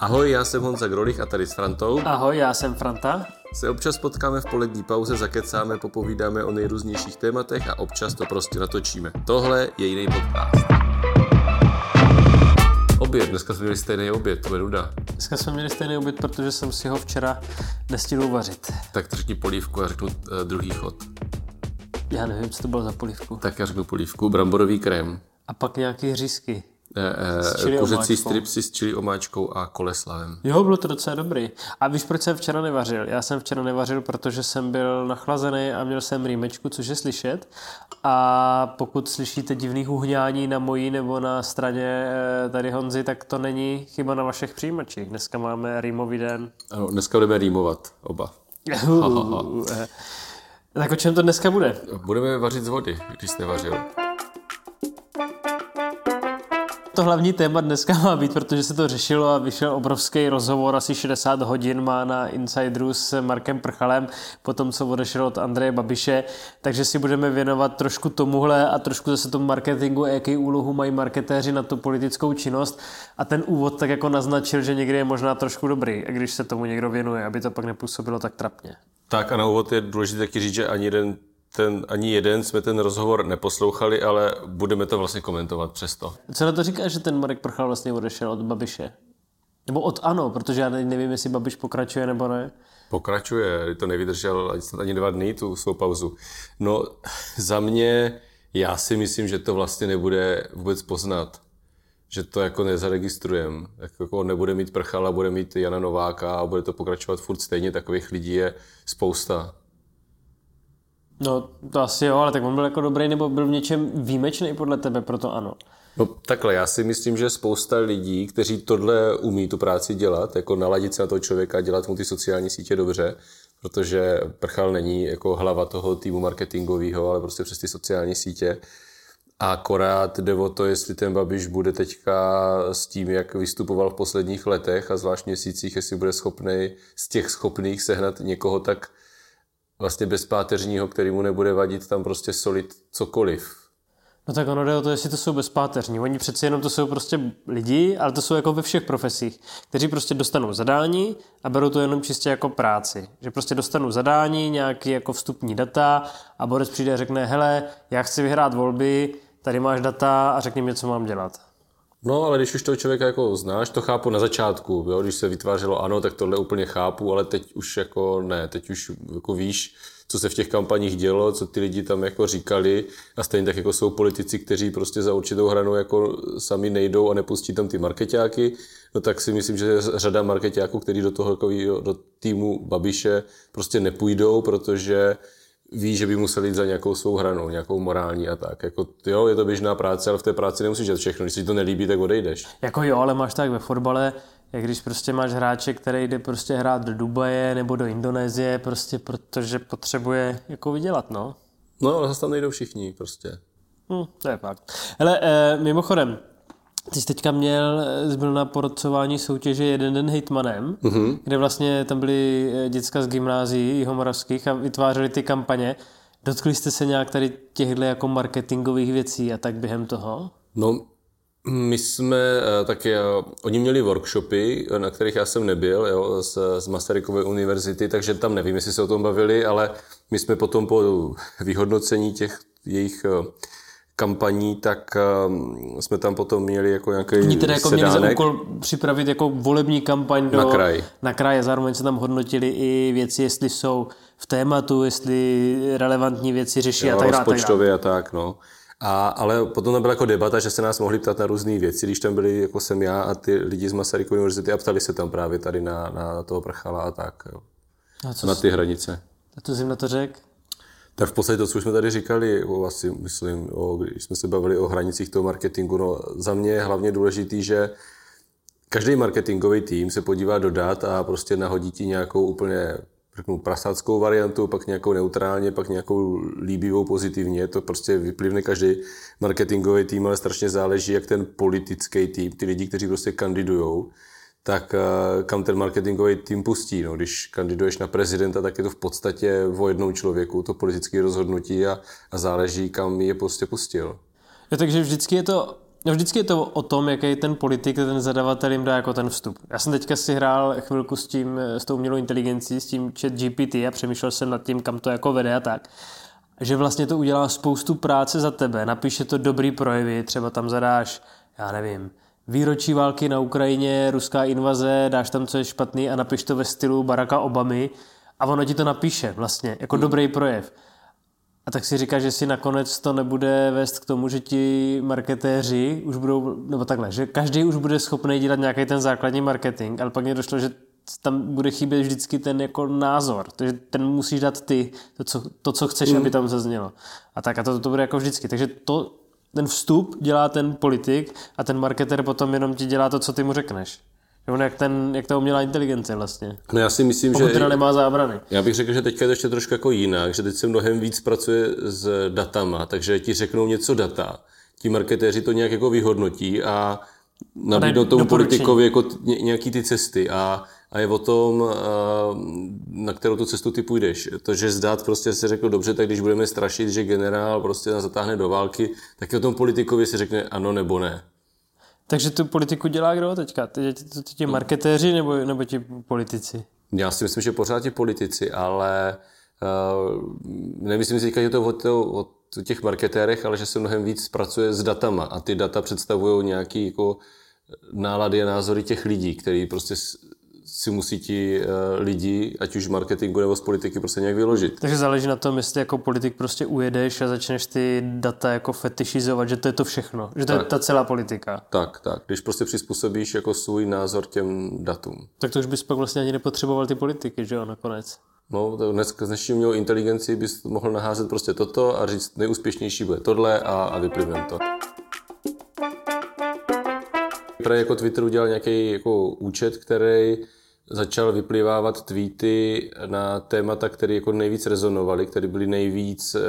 Ahoj, já jsem Honza Grolich a tady s Frantou. Ahoj, já jsem Franta. Se občas potkáme v polední pauze, zakecáme, popovídáme o nejrůznějších tématech a občas to prostě natočíme. Tohle je jiný podcast. Oběd, dneska jsme měli stejný oběd, to je nuda. Dneska jsme měli stejný oběd, protože jsem si ho včera nestihl uvařit. Tak řekni polívku a řeknu uh, druhý chod. Já nevím, co to bylo za polívku. Tak já řeknu polívku, bramborový krém. A pak nějaký řízky. Eh, kuřecí stripsy s čili omáčkou a koleslavem. Jo, bylo to docela dobrý. A víš, proč jsem včera nevařil? Já jsem včera nevařil, protože jsem byl nachlazený a měl jsem rýmečku, což je slyšet. A pokud slyšíte divný uhňání na mojí nebo na straně eh, tady Honzy, tak to není chyba na vašich přijímačích. Dneska máme rýmový den. Ano, dneska budeme rýmovat oba. tak o čem to dneska bude? Budeme vařit z vody, když jste vařil to hlavní téma dneska má být, protože se to řešilo a vyšel obrovský rozhovor, asi 60 hodin má na Insideru s Markem Prchalem, po tom, co odešel od Andreje Babiše, takže si budeme věnovat trošku tomuhle a trošku zase tomu marketingu, jaký úlohu mají marketéři na tu politickou činnost a ten úvod tak jako naznačil, že někdy je možná trošku dobrý, když se tomu někdo věnuje, aby to pak nepůsobilo tak trapně. Tak a na úvod je důležité taky říct, že ani jeden ten, ani jeden jsme ten rozhovor neposlouchali, ale budeme to vlastně komentovat přesto. Co na to říká, že ten Marek Prchal vlastně odešel od Babiše? Nebo od ano, protože já nevím, jestli Babiš pokračuje nebo ne. Pokračuje, to nevydržel ani dva dny, tu svou pauzu. No za mě, já si myslím, že to vlastně nebude vůbec poznat. Že to jako nezaregistrujem. Jako on nebude mít Prchala, bude mít Jana Nováka a bude to pokračovat furt stejně. Takových lidí je spousta. No, to asi jo, ale tak on byl jako dobrý nebo byl v něčem výjimečný podle tebe, proto ano. No takhle, já si myslím, že spousta lidí, kteří tohle umí tu práci dělat, jako naladit se na toho člověka, dělat mu ty sociální sítě dobře, protože Prchal není jako hlava toho týmu marketingového, ale prostě přes ty sociální sítě. A akorát jde o to, jestli ten Babiš bude teďka s tím, jak vystupoval v posledních letech a zvlášť měsících, jestli bude schopný z těch schopných sehnat někoho tak vlastně bezpáteřního, který mu nebude vadit tam prostě solit cokoliv. No tak ono jde o to, jestli to jsou bezpáteřní. Oni přeci jenom to jsou prostě lidi, ale to jsou jako ve všech profesích, kteří prostě dostanou zadání a berou to jenom čistě jako práci. Že prostě dostanou zadání, nějaký jako vstupní data a Boris přijde a řekne, hele, já chci vyhrát volby, tady máš data a řekni mi, co mám dělat. No, ale když už toho člověka jako znáš, to chápu na začátku, jo? když se vytvářelo ano, tak tohle úplně chápu, ale teď už jako ne, teď už jako víš, co se v těch kampaních dělo, co ty lidi tam jako říkali a stejně tak jako jsou politici, kteří prostě za určitou hranu jako sami nejdou a nepustí tam ty marketáky, no tak si myslím, že je řada marketáků, kteří do toho do týmu Babiše prostě nepůjdou, protože ví, že by museli jít za nějakou svou hranou, nějakou morální a tak. Jako, jo, je to běžná práce, ale v té práci nemusíš dělat všechno. Když si to nelíbí, tak odejdeš. Jako jo, ale máš tak ve fotbale, jak když prostě máš hráče, který jde prostě hrát do Dubaje nebo do Indonésie, prostě protože potřebuje jako vydělat, no. No, ale zase tam nejdou všichni prostě. Hm, to je fakt. Hele, eh, mimochodem, ty jsi teďka měl, eh, byl na porcování soutěže Jeden den hejtmanem, mm-hmm. kde vlastně tam byly eh, děcka z gymnázií jihomoravských a vytvářeli ty kampaně. Dotkli jste se nějak tady těchto jako marketingových věcí a tak během toho? No, my jsme eh, taky, oni měli workshopy, na kterých já jsem nebyl, jo, z, z Masarykové univerzity, takže tam nevím, jestli se o tom bavili, ale my jsme potom po vyhodnocení těch jejich kampaní, tak uh, jsme tam potom měli jako nějaký Oni teda jako měli za úkol připravit jako volební kampaň do, na kraj. Na kraj a zároveň se tam hodnotili i věci, jestli jsou v tématu, jestli relevantní věci řeší jo, a tak dále. Rozpočtově a tak, no. A, ale potom tam byla jako debata, že se nás mohli ptát na různé věci, když tam byli jako jsem já a ty lidi z Masarykovy univerzity a ptali se tam právě tady na, na toho prchala a tak. Jo. A co na ty hranice. A to jsi jim na to řekl? Tak v podstatě to, co jsme tady říkali, o, asi myslím, o, když jsme se bavili o hranicích toho marketingu, no, za mě je hlavně důležitý, že každý marketingový tým se podívá do dat a prostě nahodí ti nějakou úplně řeknu, prasáckou variantu, pak nějakou neutrálně, pak nějakou líbivou pozitivně. To prostě vyplivne každý marketingový tým, ale strašně záleží, jak ten politický tým, ty lidi, kteří prostě kandidujou, tak eh, kam ten marketingový tým pustí. No, když kandiduješ na prezidenta, tak je to v podstatě o jednou člověku, to politické rozhodnutí a, a záleží, kam je prostě pustil. Jo, takže vždycky je to No vždycky je to o tom, jaký ten politik, ten zadavatel jim dá jako ten vstup. Já jsem teďka si hrál chvilku s tím, s tou umělou inteligencí, s tím chat GPT a přemýšlel jsem nad tím, kam to jako vede a tak. Že vlastně to udělá spoustu práce za tebe, napíše to dobrý projevy, třeba tam zadáš, já nevím, výročí války na Ukrajině, ruská invaze, dáš tam, co je špatný a napiš to ve stylu Baracka Obamy a ono ti to napíše vlastně, jako hmm. dobrý projev. A tak si říká, že si nakonec to nebude vést k tomu, že ti marketéři už budou, nebo takhle, že každý už bude schopný dělat nějaký ten základní marketing, ale pak mě došlo, že tam bude chybět vždycky ten jako názor, takže ten musíš dát ty, to, co, to, co chceš, mm. aby tam zaznělo. A tak a to, to bude jako vždycky. Takže to, ten vstup dělá ten politik a ten marketer potom jenom ti dělá to, co ty mu řekneš. On jak, ten, jak ta umělá inteligence vlastně. No já si myslím, Pokud že... teda nemá zábrany. Já bych řekl, že teďka je to ještě trošku jako jinak, že teď se mnohem víc pracuje s datama, takže ti řeknou něco data, ti marketéři to nějak jako vyhodnotí a nabídnou tomu politikovi jako nějaký ty cesty a, a je o tom, na kterou tu cestu ty půjdeš. To, že zdát prostě si řekl, dobře, tak když budeme strašit, že generál prostě nás zatáhne do války, tak o tom politikovi si řekne ano nebo ne. Takže tu politiku dělá kdo teďka? Ti, ti marketéři nebo, nebo ti politici? Já si myslím, že pořád ti politici, ale uh, nemyslím si teďka, že to o, to o těch marketérech, ale že se mnohem víc pracuje s datama a ty data představují nějaký jako nálady a názory těch lidí, který prostě si musí ti uh, lidi, ať už marketingu nebo z politiky, prostě nějak vyložit. Takže záleží na tom, jestli jako politik prostě ujedeš a začneš ty data jako fetišizovat, že to je to všechno, že to tak. je ta celá politika. Tak, tak. Když prostě přizpůsobíš jako svůj názor těm datům. Tak to už bys pak vlastně ani nepotřeboval ty politiky, že jo, nakonec. No, dnes, s dnešní umělou inteligenci bys mohl naházet prostě toto a říct, nejúspěšnější bude tohle a, a vyplivnem to. Právě jako Twitter udělal nějaký jako účet, který začal vyplivávat tweety na témata, které jako nejvíc rezonovaly, které byly nejvíc eh,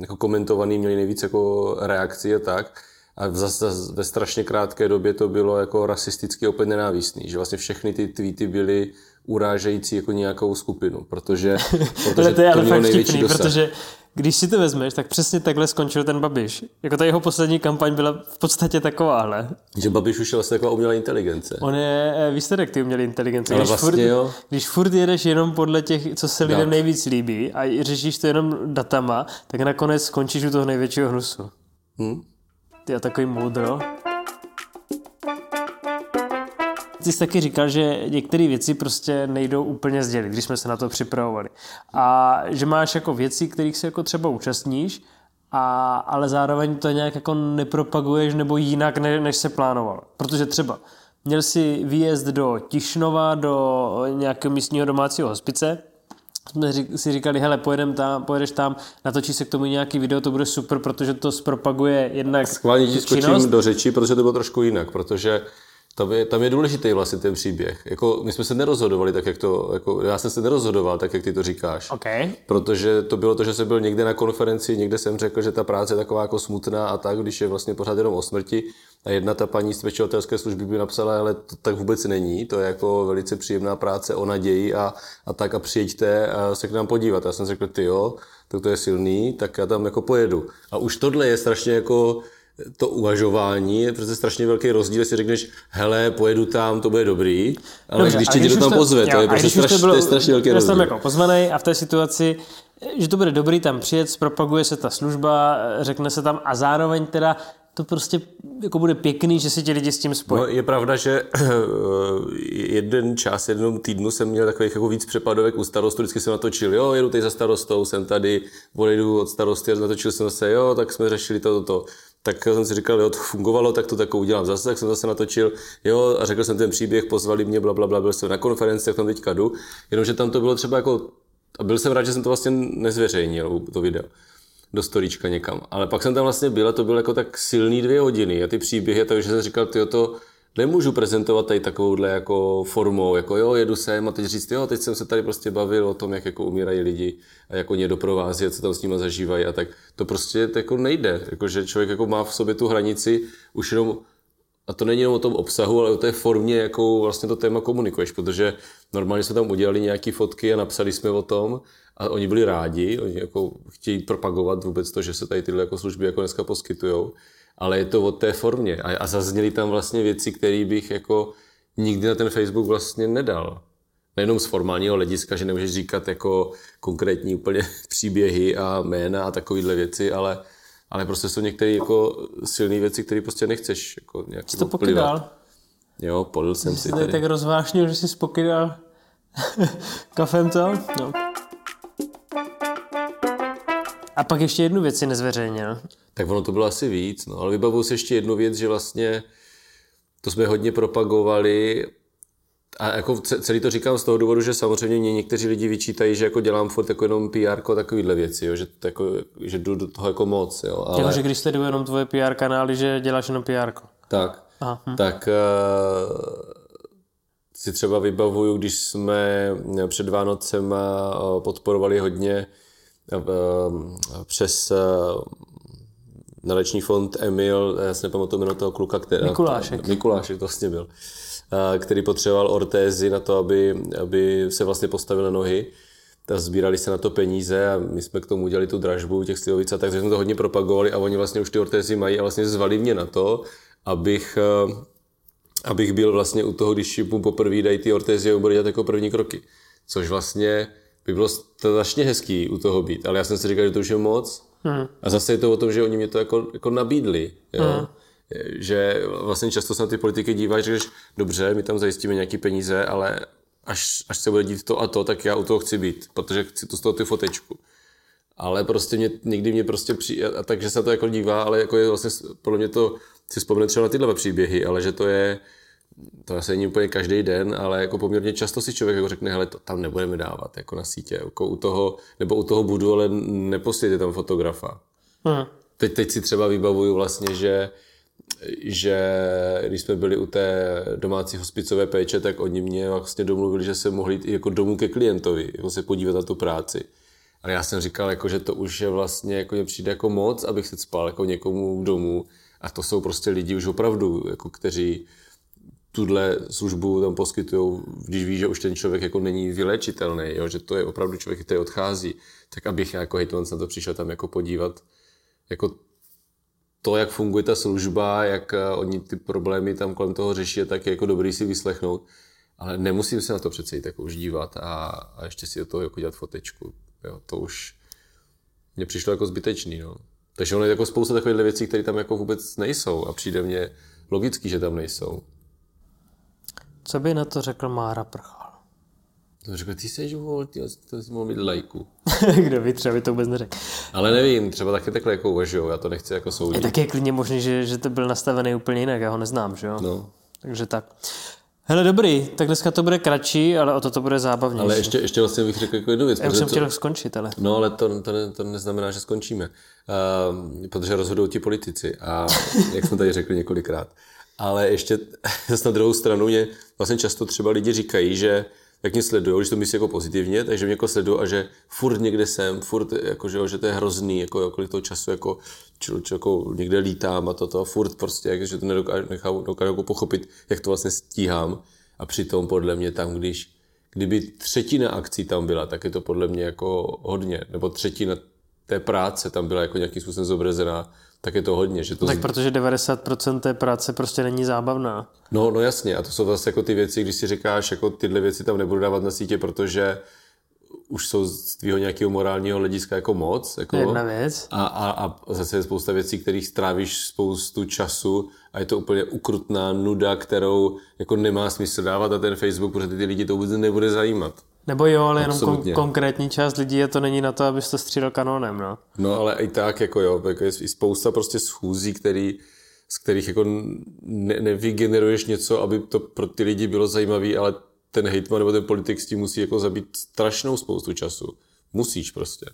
jako komentované, měly nejvíc jako reakcí a tak. A zase ve strašně krátké době to bylo jako rasisticky opět nenávistný, že vlastně všechny ty tweety byly urážející jako nějakou skupinu, protože, protože to je ale fakt vtipný, protože když si to vezmeš, tak přesně takhle skončil ten Babiš. Jako ta jeho poslední kampaň byla v podstatě takováhle. Že Babiš už je vlastně taková umělá inteligence. On je eh, výsledek ty umělé inteligence. Ale když, vlastně furt, jo. když furt jedeš jenom podle těch, co se lidem nejvíc líbí a řešíš to jenom datama, tak nakonec skončíš u toho největšího hnusu. Hmm? Ty a takový moudro ty jsi taky říkal, že některé věci prostě nejdou úplně sdělit, když jsme se na to připravovali. A že máš jako věci, kterých se jako třeba účastníš, a, ale zároveň to nějak jako nepropaguješ nebo jinak, ne, než se plánoval. Protože třeba měl si výjezd do Tišnova, do nějakého místního domácího hospice, jsme si říkali, hele, pojedem tam, pojedeš tam, natočí se k tomu nějaký video, to bude super, protože to zpropaguje jednak Schválně ti skočím do řeči, protože to bylo trošku jinak, protože tam je, tam je důležitý vlastně ten příběh. Jako, my jsme se nerozhodovali tak, jak to, jako, já jsem se nerozhodoval tak, jak ty to říkáš. Okay. Protože to bylo to, že jsem byl někde na konferenci, někde jsem řekl, že ta práce je taková jako smutná a tak, když je vlastně pořád jenom o smrti. A jedna ta paní z pečovatelské služby by napsala, ale to tak vůbec není, to je jako velice příjemná práce o naději a, a tak a přijďte a se k nám podívat. Já jsem řekl, ty jo, tak to je silný, tak já tam jako pojedu. A už tohle je strašně jako to uvažování je přece strašně velký rozdíl, jestli řekneš, hele, pojedu tam, to bude dobrý, ale Dobře, když tě někdo tam pozve, jo, to je prostě straš, bylo, to je strašně velký rozdíl. Jsem jako pozvaný a v té situaci, že to bude dobrý tam přijet, propaguje se ta služba, řekne se tam a zároveň teda to prostě jako bude pěkný, že si ti lidi s tím spojí. No, je pravda, že jeden čas, jednom týdnu jsem měl takových jako víc přepadovek u starostu, vždycky jsem natočil, jo, jedu teď za starostou, jsem tady, odejdu od starosty natočil jsem zase, jo, tak jsme řešili to, to, to. Tak jsem si říkal, jo, to fungovalo, tak to takovou udělám zase, tak jsem zase natočil, jo, a řekl jsem ten příběh, pozvali mě, bla, bla, bla, byl jsem na konferenci, jak tam teďka jdu, jenomže tam to bylo třeba jako, a byl jsem rád, že jsem to vlastně nezveřejnil, to video do storíčka někam. Ale pak jsem tam vlastně byl a to bylo jako tak silný dvě hodiny. A ty příběhy, takže jsem říkal, ty to nemůžu prezentovat tady takovouhle jako formou, jako jo, jedu sem a teď říct, jo, teď jsem se tady prostě bavil o tom, jak jako umírají lidi a jako ně doprovází a co tam s nimi zažívají. A tak to prostě jako nejde, jako že člověk jako má v sobě tu hranici už jenom a to není jenom o tom obsahu, ale o té formě, jakou vlastně to téma komunikuješ, protože normálně jsme tam udělali nějaké fotky a napsali jsme o tom a oni byli rádi, oni jako chtějí propagovat vůbec to, že se tady tyhle jako služby jako dneska poskytujou ale je to o té formě. A, a zazněly tam vlastně věci, které bych jako nikdy na ten Facebook vlastně nedal. Nejenom z formálního hlediska, že nemůžeš říkat jako konkrétní úplně příběhy a jména a takovéhle věci, ale, ale prostě jsou některé jako silné věci, které prostě nechceš jako nějak Jsi to pokydal? Jo, podl jsem Jsi si tady tak rozvášnil, že jsi spokydal kafem to? No. A pak ještě jednu věc si nezveřejnil. Tak ono to bylo asi víc, no, ale vybavuju si ještě jednu věc, že vlastně to jsme hodně propagovali a jako ce- celý to říkám z toho důvodu, že samozřejmě mě někteří lidi vyčítají, že jako dělám furt jako jenom PR a takovýhle věci, jo, že, jako, že jdu do toho jako moc, jo, ale... Ale... Jako, že když sleduju jenom tvoje PR kanály, že děláš jenom PR. Tak, Aha, hm. tak uh, si třeba vybavuju, když jsme před Vánocema eh, podporovali hodně uh, přes uh, nadační fond Emil, já si nepamatuju jméno toho kluka, který, Mikulášek. Mikulášek to vlastně byl, který potřeboval ortézy na to, aby, aby se vlastně postavil na nohy. Tak sbírali se na to peníze a my jsme k tomu udělali tu dražbu těch slivovic a takže jsme to hodně propagovali a oni vlastně už ty ortézy mají a vlastně zvali mě na to, abych, abych byl vlastně u toho, když mu poprvé dají ty ortézy a bude dělat jako první kroky. Což vlastně by bylo strašně hezký u toho být, ale já jsem si říkal, že to už je moc. Hmm. A zase je to o tom, že oni mě to jako, jako nabídli. Jo? Hmm. Že vlastně často se na ty politiky díváš, že dobře, my tam zajistíme nějaký peníze, ale až, až se bude dít to a to, tak já u toho chci být, protože chci to z toho ty fotečku. Ale prostě mě, někdy mě prostě při, a, takže se na to jako dívá, ale jako je vlastně, podle mě to, si vzpomenu třeba na tyhle příběhy, ale že to je, to asi není úplně každý den, ale jako poměrně často si člověk jako řekne, hele, to tam nebudeme dávat jako na sítě, jako u toho, nebo u toho budu, ale nepostějte tam fotografa. Hmm. Teď, teď si třeba vybavuju vlastně, že, že když jsme byli u té domácí hospicové péče, tak oni mě vlastně domluvili, že se mohli jít i jako domů ke klientovi, jako se podívat na tu práci. Ale já jsem říkal, jako, že to už je vlastně, jako mě přijde jako moc, abych se spal jako někomu domů. A to jsou prostě lidi už opravdu, jako, kteří tuhle službu tam poskytují, když ví, že už ten člověk jako není vylečitelný, jo, že to je opravdu člověk, který odchází, tak abych jako hejtman na to přišel tam jako podívat, jako to, jak funguje ta služba, jak eh, oni ty problémy tam kolem toho řeší, je tak jako dobrý si vyslechnout. Ale nemusím se na to přece jít jako už dívat a, a ještě si do toho jako dělat fotečku. Jo, to už mně přišlo jako zbytečný. No. Takže ono je jako spousta takových věcí, které tam jako vůbec nejsou a přijde mně logický, že tam nejsou. Co by na to řekl Mára Prchal? To řekl, ty jsi vol, ty to jsi mohl mít lajku. Kdo ví, třeba by to vůbec neřekl. Ale nevím, třeba taky takhle jako uvažujou, já to nechci jako Je soudit. tak je klidně možný, že, že to byl nastavený úplně jinak, já ho neznám, že jo? No. Takže tak. Hele, dobrý, tak dneska to bude kratší, ale o to to bude zábavnější. Ale ještě, ještě vlastně bych řekl jako jednu věc. Já už jsem to- chtěl skončit, ale... No, ale to, to, ne, to neznamená, že skončíme, uh, protože rozhodují ti politici a jak jsme tady řekli několikrát. Ale ještě zase na druhou stranu mě vlastně často třeba lidi říkají, že jak mě sledují, když to myslí jako pozitivně, takže mě jako sledují a že furt někde jsem, furt jako, že, jo, že to je hrozný, jako kolik toho času jako, č, č, jako někde lítám a toto, a furt prostě, jak, že to nedokážu, nechám, dokážu jako pochopit, jak to vlastně stíhám. A přitom podle mě tam, když kdyby třetina akcí tam byla, tak je to podle mě jako hodně, nebo třetina té práce tam byla jako nějakým způsobem zobrazená, tak je to hodně. Že to Tak protože 90% té práce prostě není zábavná. No, no jasně, a to jsou zase jako ty věci, když si říkáš, jako tyhle věci tam nebudu dávat na sítě, protože už jsou z tvýho nějakého morálního hlediska jako moc. Jako, Jedna věc. a, a, a zase je spousta věcí, kterých strávíš spoustu času a je to úplně ukrutná nuda, kterou jako nemá smysl dávat na ten Facebook, protože ty lidi to vůbec nebude zajímat. Nebo jo, ale jenom kon- konkrétní část lidí a to není na to, abys to střídal kanónem, no. No ale i tak, jako jo, jako je i spousta prostě schůzí, který, z kterých jako ne, nevygeneruješ něco, aby to pro ty lidi bylo zajímavé, ale ten hejtman nebo ten politik s tím musí jako zabít strašnou spoustu času. Musíš prostě.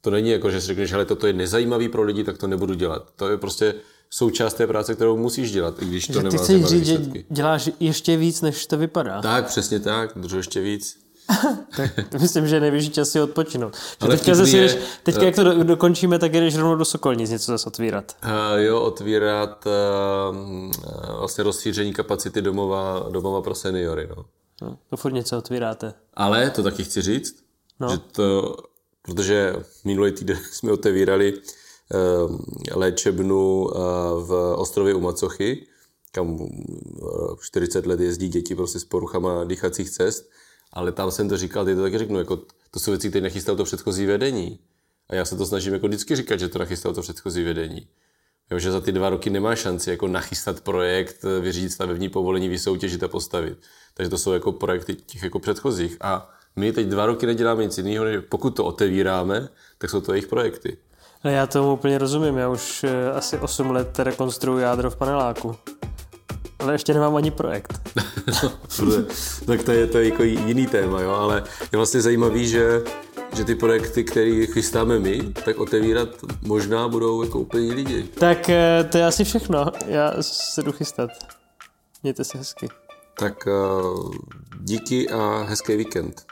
To není jako, že si řekneš, hele, toto je nezajímavý pro lidi, tak to nebudu dělat. To je prostě součást té práce, kterou musíš dělat, i když to Že nemá ty chceš říct, že děláš ještě víc, než to vypadá. Tak, přesně tak, držu ještě víc. Tak myslím, že nejvyšší čas si odpočinout. Že Ale teďka, zase je- teďka jak to do, dokončíme, tak jdeš rovnou do Sokolnic něco zase otvírat. Uh, jo, otvírat uh, vlastně rozšíření kapacity domova, domova pro seniory. No. No, to furt něco otvíráte. Ale to taky chci říct, No. že to, protože minulý týden jsme otevírali léčebnu v ostrově u Macochy, kam 40 let jezdí děti prostě s poruchama dýchacích cest, ale tam jsem to říkal, teď to taky řeknu, jako to jsou věci, které nechystal to předchozí vedení. A já se to snažím jako vždycky říkat, že to nachystal to předchozí vedení. Jo, že za ty dva roky nemá šanci jako nachystat projekt, vyřídit stavební povolení, vysoutěžit a postavit. Takže to jsou jako projekty těch jako předchozích. A my teď dva roky neděláme nic jiného, než pokud to otevíráme, tak jsou to jejich projekty. No já tomu úplně rozumím, já už eh, asi 8 let rekonstruuji jádro v paneláku. Ale ještě nemám ani projekt. tak to je, to je jako jiný téma, jo? ale je vlastně zajímavý, že, že ty projekty, které chystáme my, tak otevírat možná budou jako úplně lidi. Tak eh, to je asi všechno. Já se jdu chystat. Mějte se hezky. Tak uh, díky a hezký víkend.